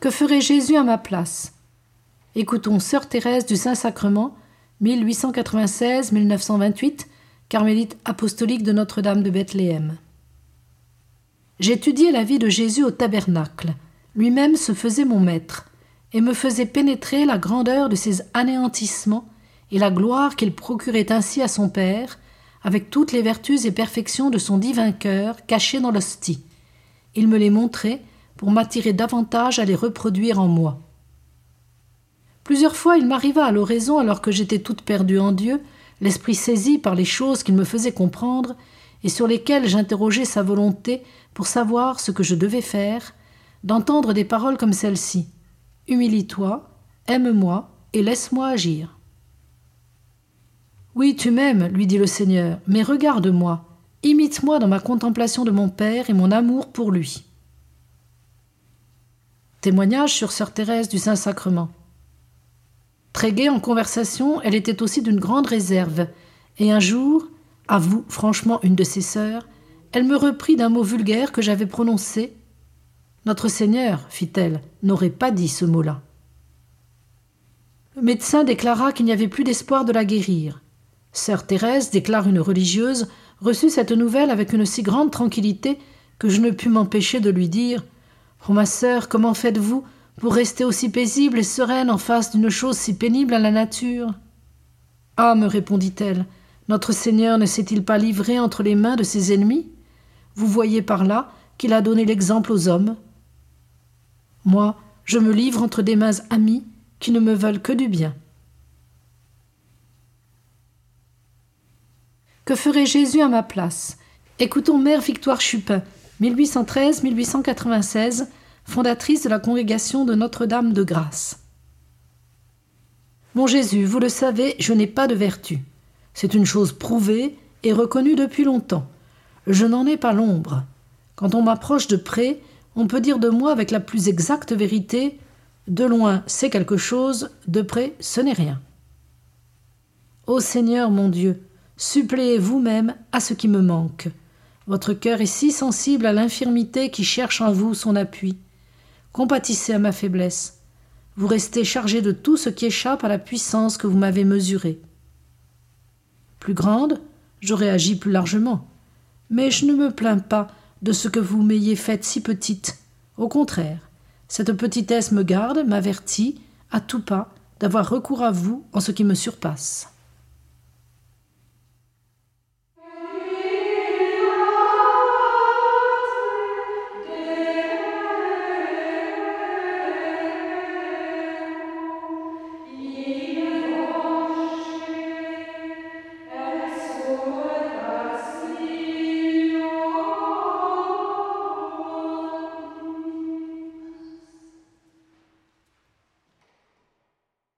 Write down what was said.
Que ferait Jésus à ma place? Écoutons Sœur Thérèse du Saint-Sacrement, 1896-1928, carmélite apostolique de Notre-Dame de Bethléem. J'étudiais la vie de Jésus au tabernacle. Lui-même se faisait mon maître et me faisait pénétrer la grandeur de ses anéantissements et la gloire qu'il procurait ainsi à son Père, avec toutes les vertus et perfections de son divin cœur cachées dans l'hostie. Il me les montrait pour m'attirer davantage à les reproduire en moi. Plusieurs fois il m'arriva à l'oraison, alors que j'étais toute perdue en Dieu, l'esprit saisi par les choses qu'il me faisait comprendre, et sur lesquelles j'interrogeais sa volonté pour savoir ce que je devais faire, d'entendre des paroles comme celle-ci. Humilie-toi, aime-moi et laisse-moi agir. Oui, tu m'aimes, lui dit le Seigneur, mais regarde-moi, imite-moi dans ma contemplation de mon Père et mon amour pour lui. Témoignage sur Sœur Thérèse du Saint-Sacrement. Très gaie en conversation, elle était aussi d'une grande réserve, et un jour, avoue franchement une de ses sœurs, elle me reprit d'un mot vulgaire que j'avais prononcé. Notre Seigneur, fit-elle, n'aurait pas dit ce mot-là. Le médecin déclara qu'il n'y avait plus d'espoir de la guérir. Sœur Thérèse, déclare une religieuse, reçut cette nouvelle avec une si grande tranquillité que je ne pus m'empêcher de lui dire Oh ma sœur, comment faites-vous pour rester aussi paisible et sereine en face d'une chose si pénible à la nature? Ah, me répondit-elle, notre Seigneur ne s'est-il pas livré entre les mains de ses ennemis? Vous voyez par là qu'il a donné l'exemple aux hommes. Moi, je me livre entre des mains amies qui ne me veulent que du bien. Que ferait Jésus à ma place? Écoutons Mère Victoire Chupin, 1813-1896, fondatrice de la congrégation de Notre-Dame de Grâce. Mon Jésus, vous le savez, je n'ai pas de vertu. C'est une chose prouvée et reconnue depuis longtemps. Je n'en ai pas l'ombre. Quand on m'approche de près, on peut dire de moi avec la plus exacte vérité de loin c'est quelque chose, de près ce n'est rien. Ô Seigneur mon Dieu, suppléez vous-même à ce qui me manque. Votre cœur est si sensible à l'infirmité qui cherche en vous son appui. Compatissez à ma faiblesse. Vous restez chargé de tout ce qui échappe à la puissance que vous m'avez mesurée. Plus grande, j'aurais agi plus largement. Mais je ne me plains pas de ce que vous m'ayez faite si petite. Au contraire, cette petitesse me garde, m'avertit, à tout pas, d'avoir recours à vous en ce qui me surpasse.